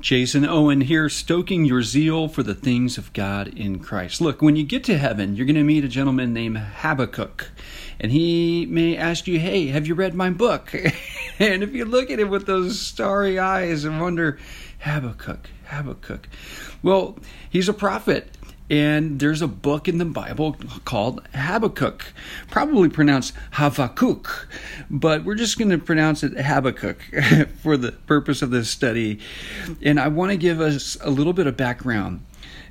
Jason Owen here, stoking your zeal for the things of God in Christ. Look, when you get to heaven, you're going to meet a gentleman named Habakkuk, and he may ask you, Hey, have you read my book? and if you look at him with those starry eyes and wonder, Habakkuk, Habakkuk. Well, he's a prophet and there's a book in the Bible called Habakkuk, probably pronounced Havakuk, but we're just going to pronounce it Habakkuk for the purpose of this study. And I want to give us a little bit of background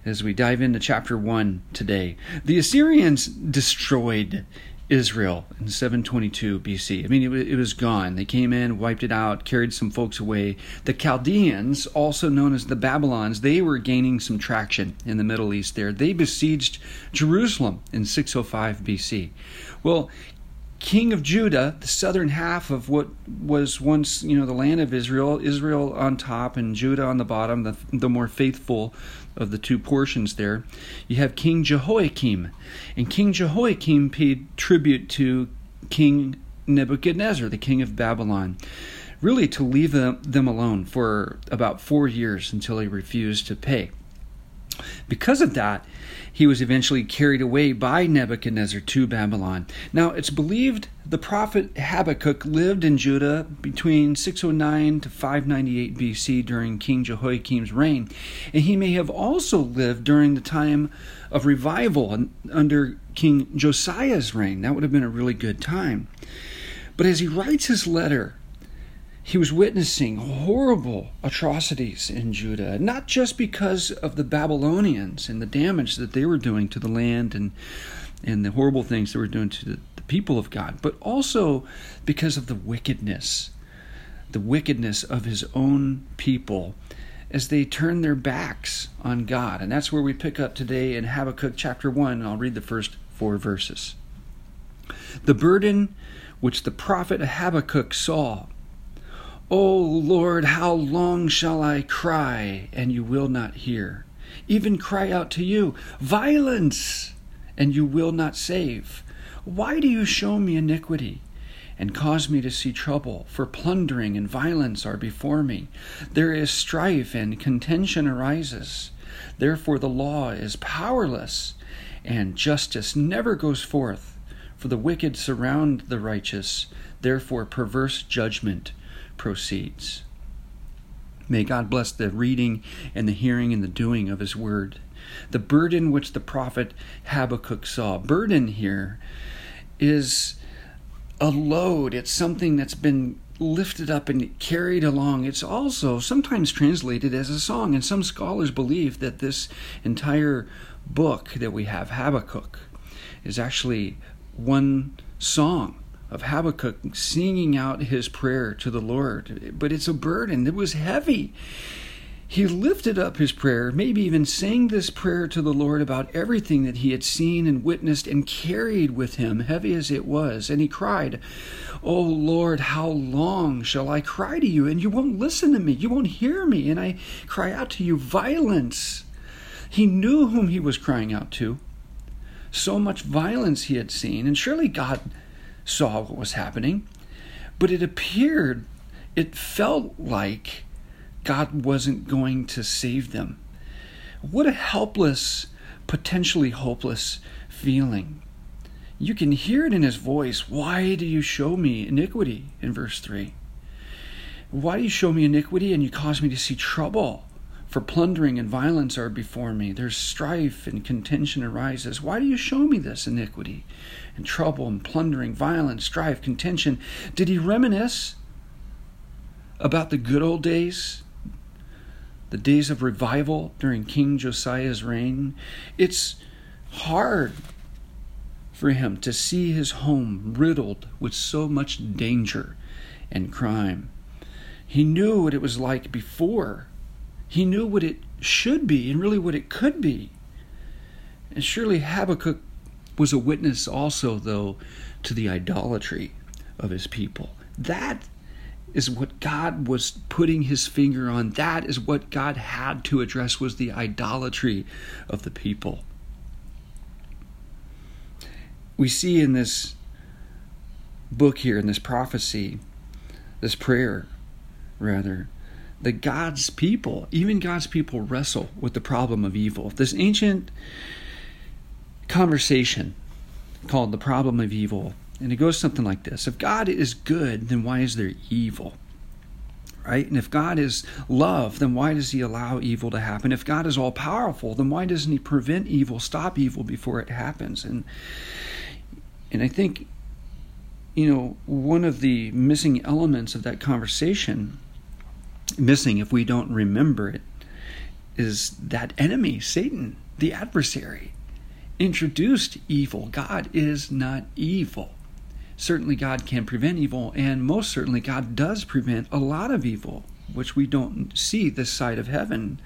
as we dive into chapter 1 today. The Assyrians destroyed Israel in 722 BC. I mean, it, it, was gone. They came in, wiped it out, carried some folks away. The Chaldeans, also known as the Babylons, they were gaining some traction in the Middle East there. They besieged Jerusalem in 605 BC. Well, king of Judah, the southern half of what was once, you know, the land of Israel, Israel on top and Judah on the bottom, the, the more faithful of the two portions there. You have King Jehoiakim, and King Jehoiakim paid tribute to King Nebuchadnezzar, the king of Babylon, really to leave them, them alone for about four years until he refused to pay. Because of that, he was eventually carried away by Nebuchadnezzar to Babylon. Now, it's believed the prophet Habakkuk lived in Judah between 609 to 598 BC during King Jehoiakim's reign, and he may have also lived during the time of revival under King Josiah's reign. That would have been a really good time. But as he writes his letter he was witnessing horrible atrocities in Judah, not just because of the Babylonians and the damage that they were doing to the land and and the horrible things they were doing to the, the people of God, but also because of the wickedness, the wickedness of his own people as they turn their backs on God. And that's where we pick up today in Habakkuk chapter 1. I'll read the first four verses. The burden which the prophet Habakkuk saw O Lord, how long shall I cry, and you will not hear? Even cry out to you, Violence, and you will not save. Why do you show me iniquity? and cause me to see trouble, for plundering and violence are before me. There is strife and contention arises. Therefore the law is powerless, and justice never goes forth. For the wicked surround the righteous, therefore perverse judgment proceeds. May God bless the reading and the hearing and the doing of His word. The burden which the prophet Habakkuk saw, burden here is a load, it's something that's been lifted up and carried along. It's also sometimes translated as a song, and some scholars believe that this entire book that we have, Habakkuk, is actually one song of Habakkuk singing out his prayer to the Lord. But it's a burden, it was heavy. He lifted up his prayer, maybe even sang this prayer to the Lord about everything that he had seen and witnessed and carried with him, heavy as it was. And he cried, Oh Lord, how long shall I cry to you? And you won't listen to me, you won't hear me. And I cry out to you, violence. He knew whom he was crying out to. So much violence he had seen, and surely God saw what was happening, but it appeared, it felt like God wasn't going to save them. What a helpless, potentially hopeless feeling. You can hear it in his voice. Why do you show me iniquity? In verse 3. Why do you show me iniquity and you cause me to see trouble? For plundering and violence are before me. There's strife and contention arises. Why do you show me this iniquity and trouble and plundering, violence, strife, contention? Did he reminisce about the good old days? The days of revival during King Josiah's reign? It's hard for him to see his home riddled with so much danger and crime. He knew what it was like before he knew what it should be and really what it could be. And surely Habakkuk was a witness also, though, to the idolatry of his people. That is what God was putting his finger on. That is what God had to address was the idolatry of the people. We see in this book here, in this prophecy, this prayer, rather, that God's people, even God's people, wrestle with the problem of evil. This ancient conversation called the problem of evil, and it goes something like this If God is good, then why is there evil? Right? And if God is love, then why does he allow evil to happen? If God is all powerful, then why doesn't he prevent evil, stop evil before it happens? And and I think you know, one of the missing elements of that conversation missing if we don't remember it is that enemy, Satan, the adversary, introduced evil. God is not evil. Certainly, God can prevent evil, and most certainly, God does prevent a lot of evil, which we don't see this side of heaven.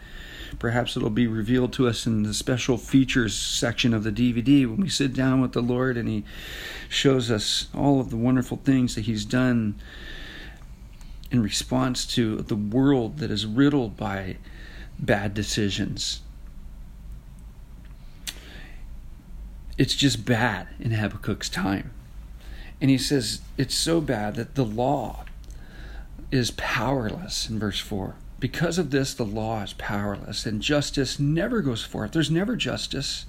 Perhaps it'll be revealed to us in the special features section of the DVD when we sit down with the Lord and He shows us all of the wonderful things that He's done in response to the world that is riddled by bad decisions. It's just bad in Habakkuk's time. And he says it's so bad that the law is powerless in verse 4. Because of this, the law is powerless, and justice never goes forth. There's never justice.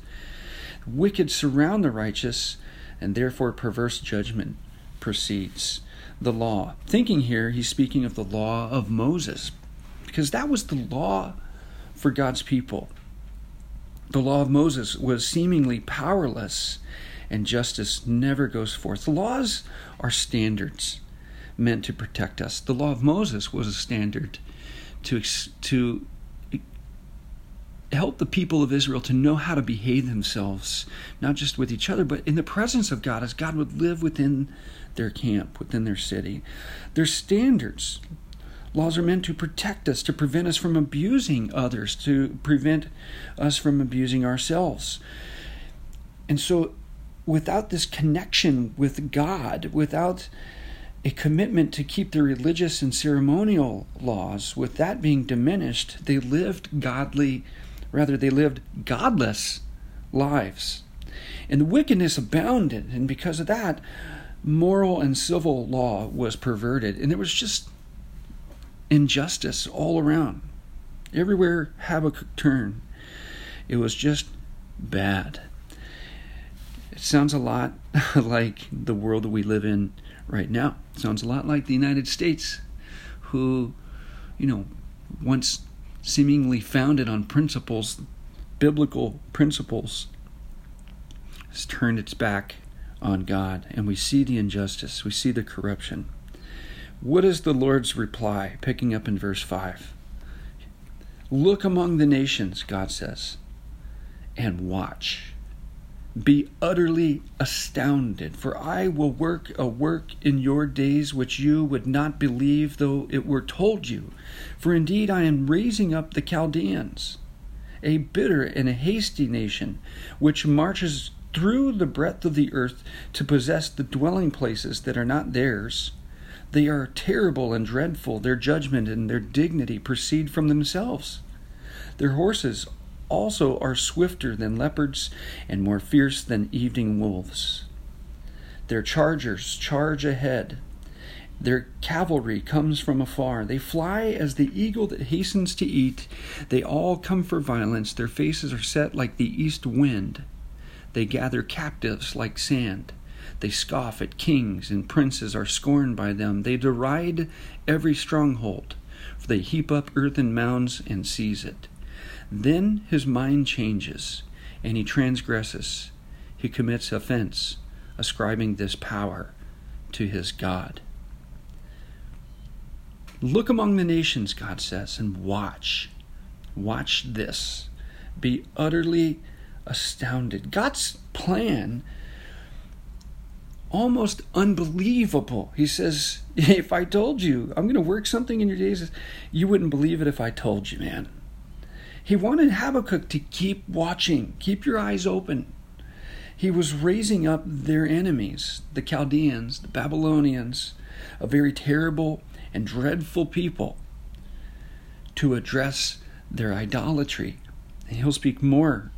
Wicked surround the righteous, and therefore perverse judgment proceeds the law. Thinking here, he's speaking of the law of Moses, because that was the law for God's people. The law of Moses was seemingly powerless, and justice never goes forth. The laws are standards meant to protect us. The law of Moses was a standard to, to help the people of Israel to know how to behave themselves, not just with each other, but in the presence of God, as God would live within their camp, within their city. Their standards. Laws are meant to protect us, to prevent us from abusing others, to prevent us from abusing ourselves. And so, without this connection with God, without a commitment to keep the religious and ceremonial laws, with that being diminished, they lived godly, rather, they lived godless lives. And the wickedness abounded, and because of that, moral and civil law was perverted, and there was just injustice all around. Everywhere Habakkuk turned, it was just bad. It sounds a lot like the world that we live in right now. It sounds a lot like the United States, who, you know, once seemingly founded on principles, biblical principles, has turned its back on God, and we see the injustice, we see the corruption. What is the Lord's reply? Picking up in verse 5. Look among the nations, God says, and watch. Be utterly astounded, for I will work a work in your days which you would not believe though it were told you. For indeed I am raising up the Chaldeans, a bitter and a hasty nation, which marches through the breadth of the earth to possess the dwelling places that are not theirs. They are terrible and dreadful. Their judgment and their dignity proceed from themselves. Their horses also are swifter than leopards and more fierce than evening wolves. Their chargers charge ahead. Their cavalry comes from afar. They fly as the eagle that hastens to eat. They all come for violence. Their faces are set like the east wind. They gather captives like sand. They scoff at kings, and princes are scorned by them. They deride every stronghold, for they heap up earthen mounds and seize it. Then his mind changes, and he transgresses. He commits offense, ascribing this power to his God. Look among the nations, God says, and watch. Watch this. Be utterly astounded. God's plan almost unbelievable. He says, If I told you I'm going to work something in your days, you wouldn't believe it if I told you, man. He wanted Habakkuk to keep watching, keep your eyes open. He was raising up their enemies, the Chaldeans, the Babylonians, a very terrible and dreadful people, to address their idolatry. And he'll speak more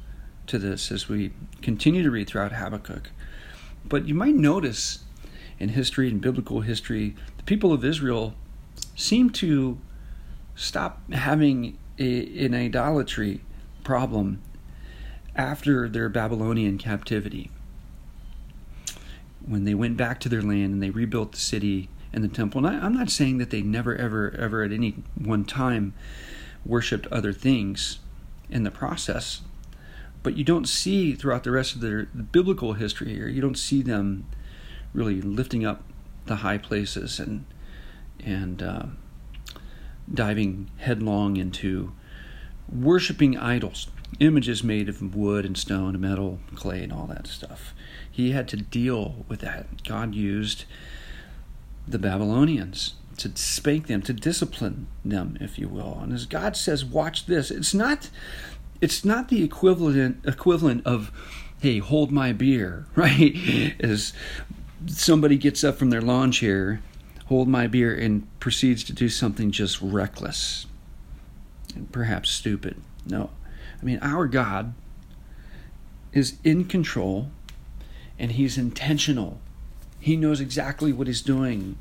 to this as we continue to read throughout Habakkuk. But you might notice in history in biblical history, the people of Israel seem to stop having an idolatry problem after their Babylonian captivity. When they went back to their land and they rebuilt the city and the temple. And I, I'm not saying that they never, ever, ever at any one time worshipped other things in the process. But you don't see throughout the rest of their biblical history here, you don't see them really lifting up the high places and and uh, diving headlong into worshiping idols, images made of wood and stone and metal, clay, and all that stuff. He had to deal with that. God used the Babylonians to spank them, to discipline them, if you will. And as God says, watch this. It's not it's not the equivalent equivalent of hey, hold my beer, right? As somebody gets up from their lawn chair, hold my beer and proceeds to do something just reckless and perhaps stupid. No. I mean, our God is in control and he's intentional. He knows exactly what he's doing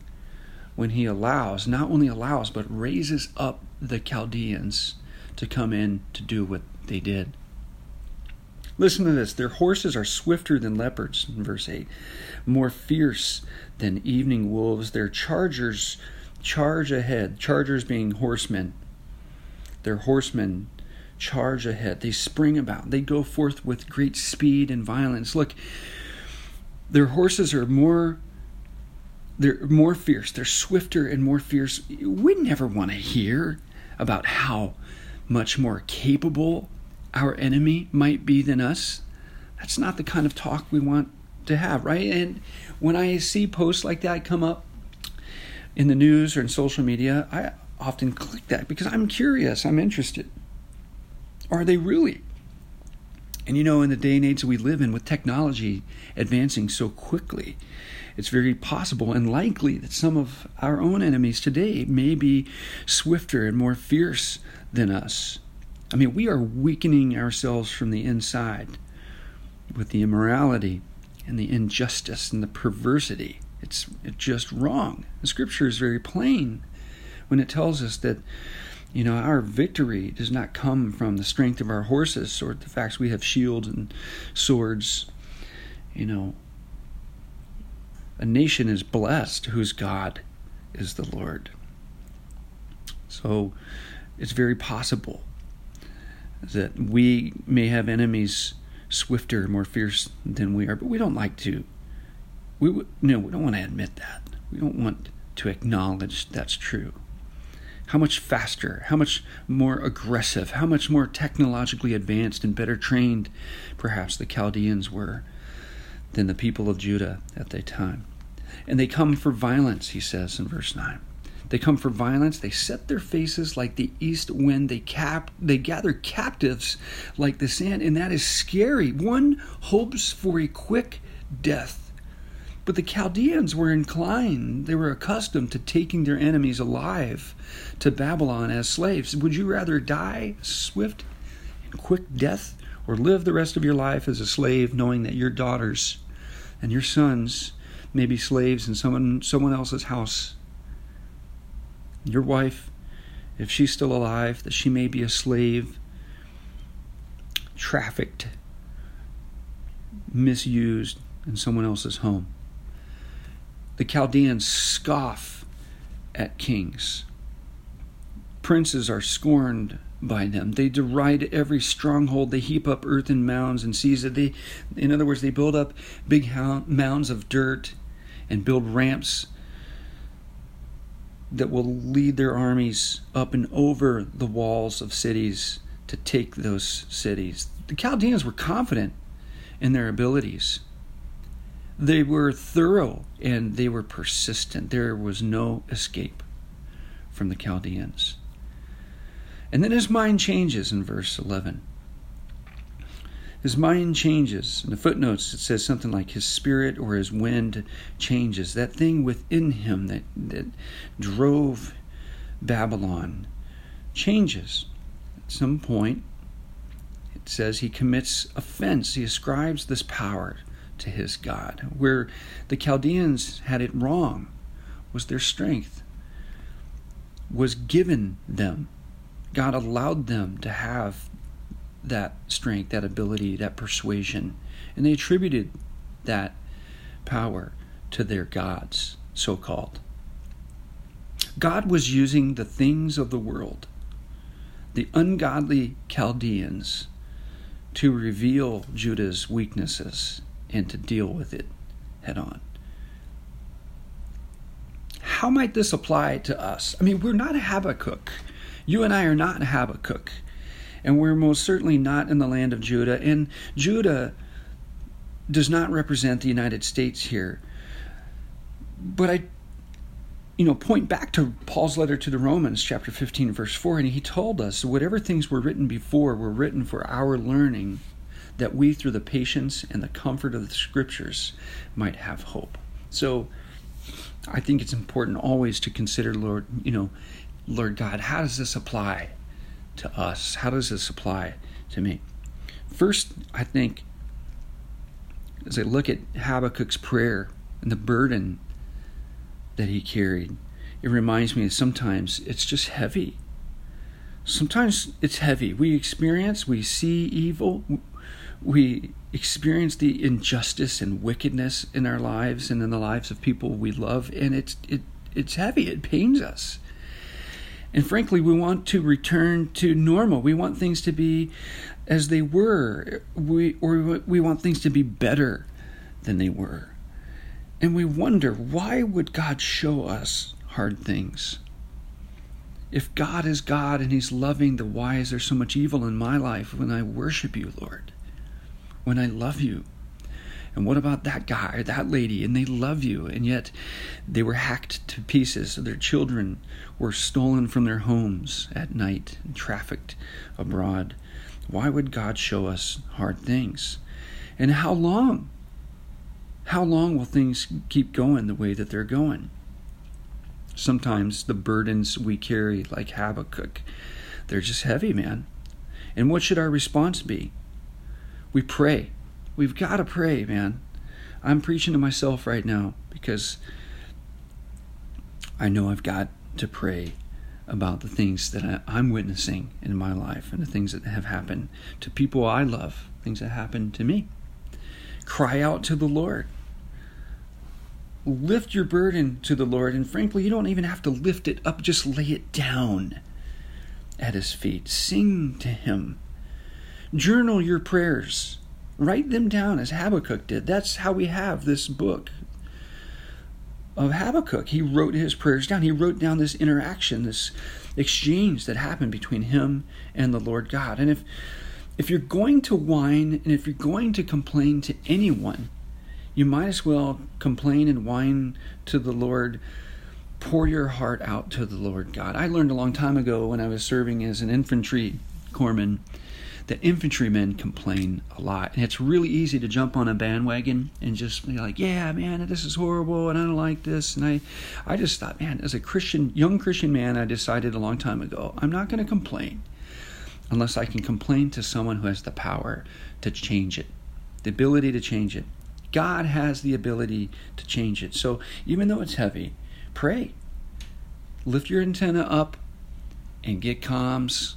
when he allows, not only allows, but raises up the Chaldeans to come in to do what they did. Listen to this. Their horses are swifter than leopards, in verse 8, more fierce than evening wolves. Their chargers charge ahead, chargers being horsemen. Their horsemen charge ahead. They spring about. They go forth with great speed and violence. Look, their horses are more they're more fierce. They're swifter and more fierce. We never want to hear about how much more capable our enemy might be than us. That's not the kind of talk we want to have, right? And when I see posts like that come up in the news or in social media, I often click that because I'm curious, I'm interested. Are they really? And you know, in the day and age we live in, with technology advancing so quickly, it's very possible and likely that some of our own enemies today may be swifter and more fierce than us. I mean, we are weakening ourselves from the inside with the immorality and the injustice and the perversity. It's, just wrong. The scripture is very plain when it tells us that you know our victory does not come from the strength of our horses or the fact we have shields and swords you know a nation is blessed whose God is the Lord. So it's very possible that we may have enemies swifter, more fierce than we are, but we don't like to. We no, we don't want to admit that. We don't want to acknowledge that's true. How much faster, how much more aggressive, how much more technologically advanced and better trained, perhaps the Chaldeans were than the people of Judah at that time. And they come for violence, he says in verse 9. They come for violence. They set their faces like the east wind. They cap they gather captives like the sand, and that is scary. One hopes for a quick death. But the Chaldeans were inclined, they were accustomed to taking their enemies alive to Babylon as slaves. Would you rather die swift and quick death or live the rest of your life as a slave knowing that your daughters and your sons may be slaves in someone someone else's house. Your wife, if she's still alive, that she may be a slave, trafficked, misused in someone else's home. The Chaldeans scoff at kings. Princes are scorned by them. They deride every stronghold. They heap up earthen mounds and seize it. They, in other words, they build up big mounds of dirt and build ramps that will lead their armies up and over the walls of cities to take those cities. The Chaldeans were confident in their abilities. They were thorough and they were persistent. There was no escape from the Chaldeans. And then his mind changes in verse 11. His mind changes. In the footnotes, it says something like his spirit or his wind changes. That thing within him that, that drove Babylon changes. At some point, it says he commits offense. He ascribes this power to his God. Where the Chaldeans had it wrong was their strength. was given them. God allowed them to have that strength, that ability, that persuasion, and they attributed that power to their gods, so called. God was using the things of the world, the ungodly Chaldeans, to reveal Judah's weaknesses and to deal with it head on. How might this apply to us? I mean, we're not Habakkuk. You and I are not Habakkuk. And we're most certainly not in the land of Judah. And Judah does not represent the United States here. But I you know, point back to Paul's letter to the Romans, chapter 15, verse 4, and he told us whatever things were written before were written for our learning, that we, through the patience and the comfort of the scriptures, might have hope. So I think it's important always to consider, Lord, you know, Lord God, how does this apply to us? How does this apply to me? First, I think, as I look at Habakkuk's prayer and the burden that he carried. It reminds me that sometimes it's just heavy. Sometimes it's heavy. We experience, we see evil, we experience the injustice and wickedness in our lives and in the lives of people we love, and it's it it's heavy. It pains us. And frankly, we want to return to normal. We want things to be as they were. We or we want things to be better than they were. And we wonder why would God show us hard things? If God is God and He's loving, then why is there so much evil in my life when I worship you, Lord? When I love you? And what about that guy or that lady? And they love you, and yet they were hacked to pieces. Their children were stolen from their homes at night and trafficked abroad. Why would God show us hard things? And how long? how long will things keep going the way that they're going? Sometimes the burdens we carry, like Habakkuk, they're just heavy, man. And what should our response be? We pray. We've got to pray, man. I'm preaching to myself right now because I know I've got to pray about the things that I'm witnessing in my life and the things that have happened to people I love, things that happened to me. Cry out to the Lord. Lift your burden to the Lord, and frankly, you don't even have to lift it up, just lay it down at His feet. Sing to Him. Journal your prayers. Write them down as Habakkuk did. That's how we have this book of Habakkuk. He wrote his prayers down. He wrote down this interaction, this exchange that happened between him and the Lord God. And if if you're going to whine and if you're going to complain to anyone, you might as well complain and whine to the Lord. Pour your heart out to the Lord God. I learned a long time ago when I was serving as an infantry corpsman that infantrymen complain a lot. And it's really easy to jump on a bandwagon and just be like, yeah, man, this is horrible and I don't like this. And I, I just thought, man, as a Christian, young Christian man, I decided a long time ago, I'm not going to complain unless I can complain to someone who has the power to change it, the ability to change it. God has the ability to change it. So even though it's heavy, pray. Lift your antenna up and get comms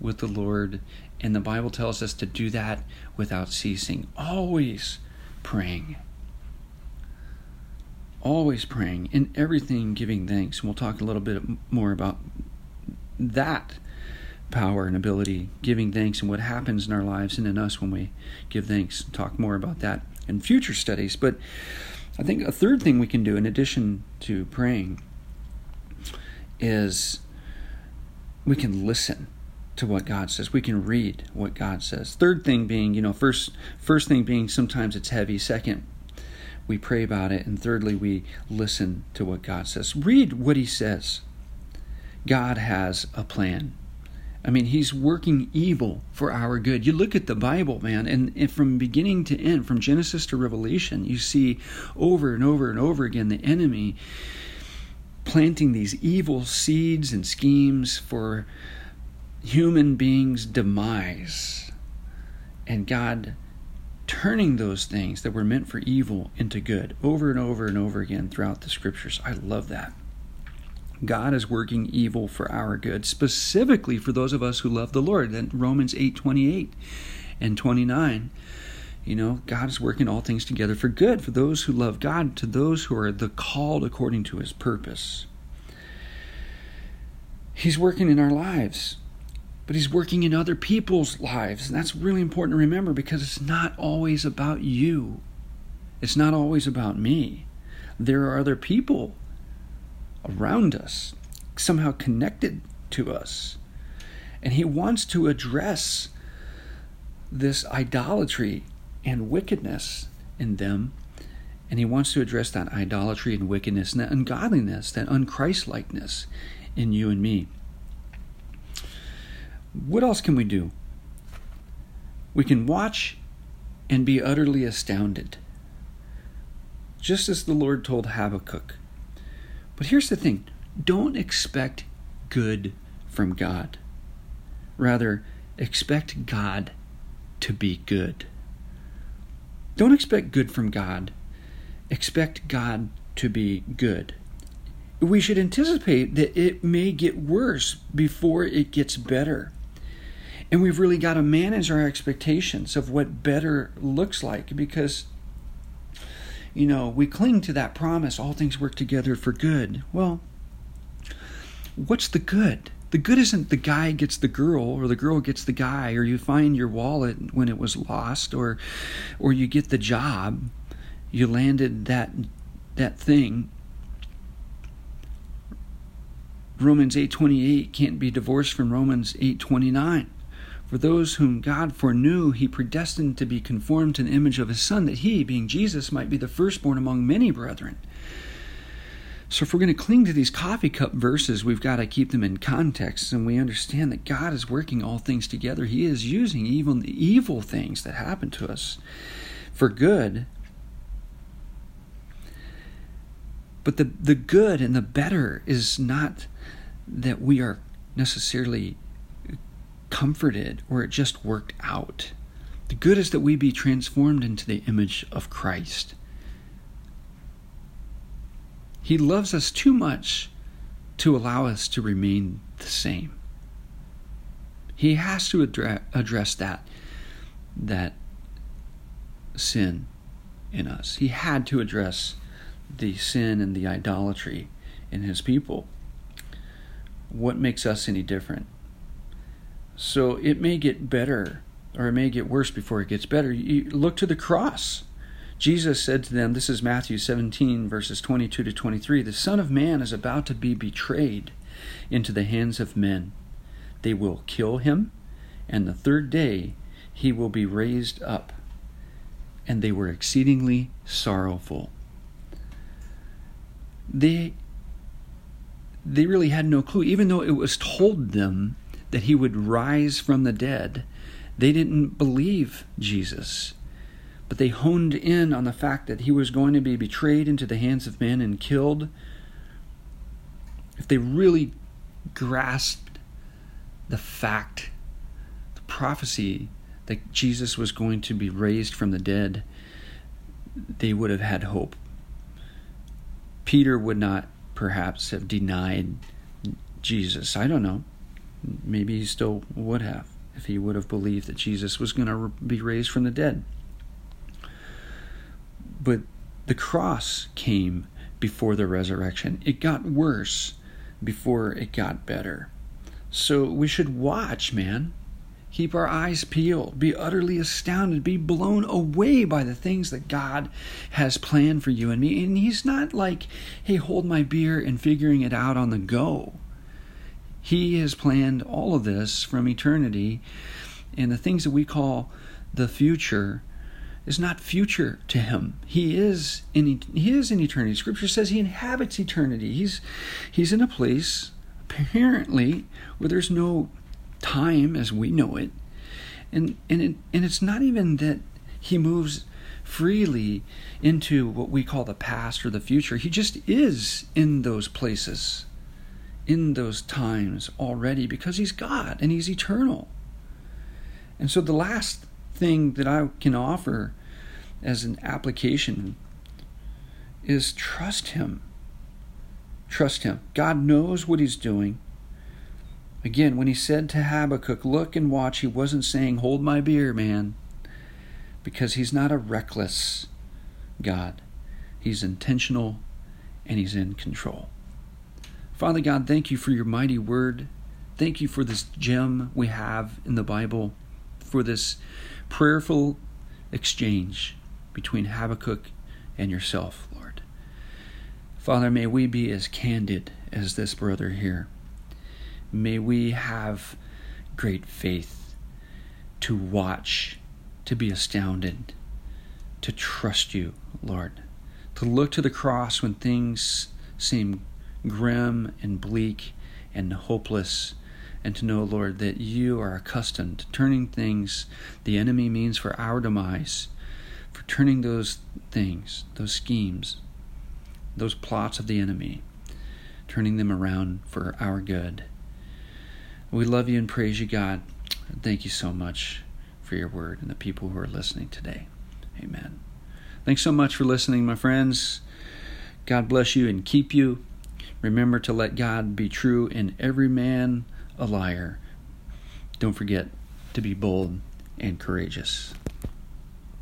with the Lord. And the Bible tells us to do that without ceasing, always praying. Always praying, in everything giving thanks. And we'll talk a little bit more about that power and ability, giving thanks, and what happens in our lives and in us when we give thanks. Talk more about that in future studies. But I think a third thing we can do, in addition to praying, is we can listen to what God says. We can read what God says. Third thing being, you know, first first thing being sometimes it's heavy. Second, we pray about it, and thirdly, we listen to what God says. Read what He says. God has a plan. I mean, he's working evil for our good. You look at the Bible, man, and, and, from beginning to end, from Genesis to Revelation, you see over and over and over again the enemy planting these evil seeds and schemes for human beings' demise. And God turning those things that were meant for evil into good over and over and over again throughout the scriptures. I love that. God is working evil for our good, specifically for those of us who love the Lord. And Romans 8 28 and 29. You know, God is working all things together for good for those who love God, to those who are the called according to his purpose. He's working in our lives, but he's working in other people's lives. And that's really important to remember because it's not always about you. It's not always about me. There are other people around us, somehow connected to us. And he wants to address this idolatry and wickedness in them. And he wants to address that idolatry and wickedness and that ungodliness, that unChristlikeness in you and me. What else can we do? We can watch and be utterly astounded, just as the Lord told Habakkuk. But here's the thing don't expect good from God. Rather, expect God to be good. Don't expect good from God. Expect God to be good. We should anticipate that it may get worse before it gets better. And we've really got to manage our expectations of what better looks like because, you know, we cling to that promise all things work together for good. Well, what's the good? The good isn't the guy gets the girl or the girl gets the guy or you find your wallet when it was lost or or you get the job. You landed that that thing. Romans 8:28 can't be divorced from Romans 8:29. For those whom God foreknew, he predestined to be conformed to the image of his Son, that he, being Jesus, might be the firstborn among many brethren. So, if we're going to cling to these coffee cup verses, we've got to keep them in context, and we understand that God is working all things together. He is using even the evil things that happen to us for good. But the, the good and the better is not that we are necessarily comforted or it just worked out. The good is that we be transformed into the image of Christ. He loves us too much to allow us to remain the same. He has to address that that sin in us. He had to address the sin and the idolatry in his people. What makes us any different? So it may get better or it may get worse before it gets better. You look to the cross. Jesus said to them, this is Matthew 17, verses 22 to 23 The Son of Man is about to be betrayed into the hands of men. They will kill him, and the third day he will be raised up. And they were exceedingly sorrowful. They, they really had no clue, even though it was told them that he would rise from the dead. They didn't believe Jesus but they honed in on the fact that he was going to be betrayed into the hands of men and killed. If they really grasped the fact, the prophecy that Jesus was going to be raised from the dead, they would have had hope. Peter would not perhaps have denied Jesus. I don't know. Maybe he still would have if he would have believed that Jesus was going to be raised from the dead. But the cross came before the resurrection. It got worse before it got better. So we should watch, man. Keep our eyes peeled, be utterly astounded, be blown away by the things that God has planned for you and me. And He's not like, hey, hold my beer and figuring it out on the go. He has planned all of this from eternity, and the things that we call the future is not future to him. He is in he is in eternity. Scripture says he inhabits eternity. He's he's in a place apparently where there's no time as we know it. And and it, and it's not even that he moves freely into what we call the past or the future. He just is in those places, in those times already because he's God and he's eternal. And so the last thing that I can offer as an application is trust Him. Trust Him. God knows what He's doing. Again, when He said to Habakkuk, Look and watch, He wasn't saying, Hold my beer, man, because He's not a reckless God. He's intentional and He's in control. Father God, thank you for your mighty word. Thank you for this gem we have in the Bible, for this prayerful exchange between Habakkuk and yourself, Lord. Father, may we be as candid as this brother here. May we have great faith to watch, to be astounded, to trust you, Lord, to look to the cross when things seem grim and bleak and hopeless, and to know, Lord, that you are accustomed to turning things the enemy means for our demise, for turning those things, those schemes, those plots of the enemy, turning them around for our good. We love you and praise you, God. Thank you so much for your word and the people who are listening today. Amen. Thanks so much for listening, my friends. God bless you and keep you. Remember to let God be true and every man a liar. Don't forget to be bold and courageous.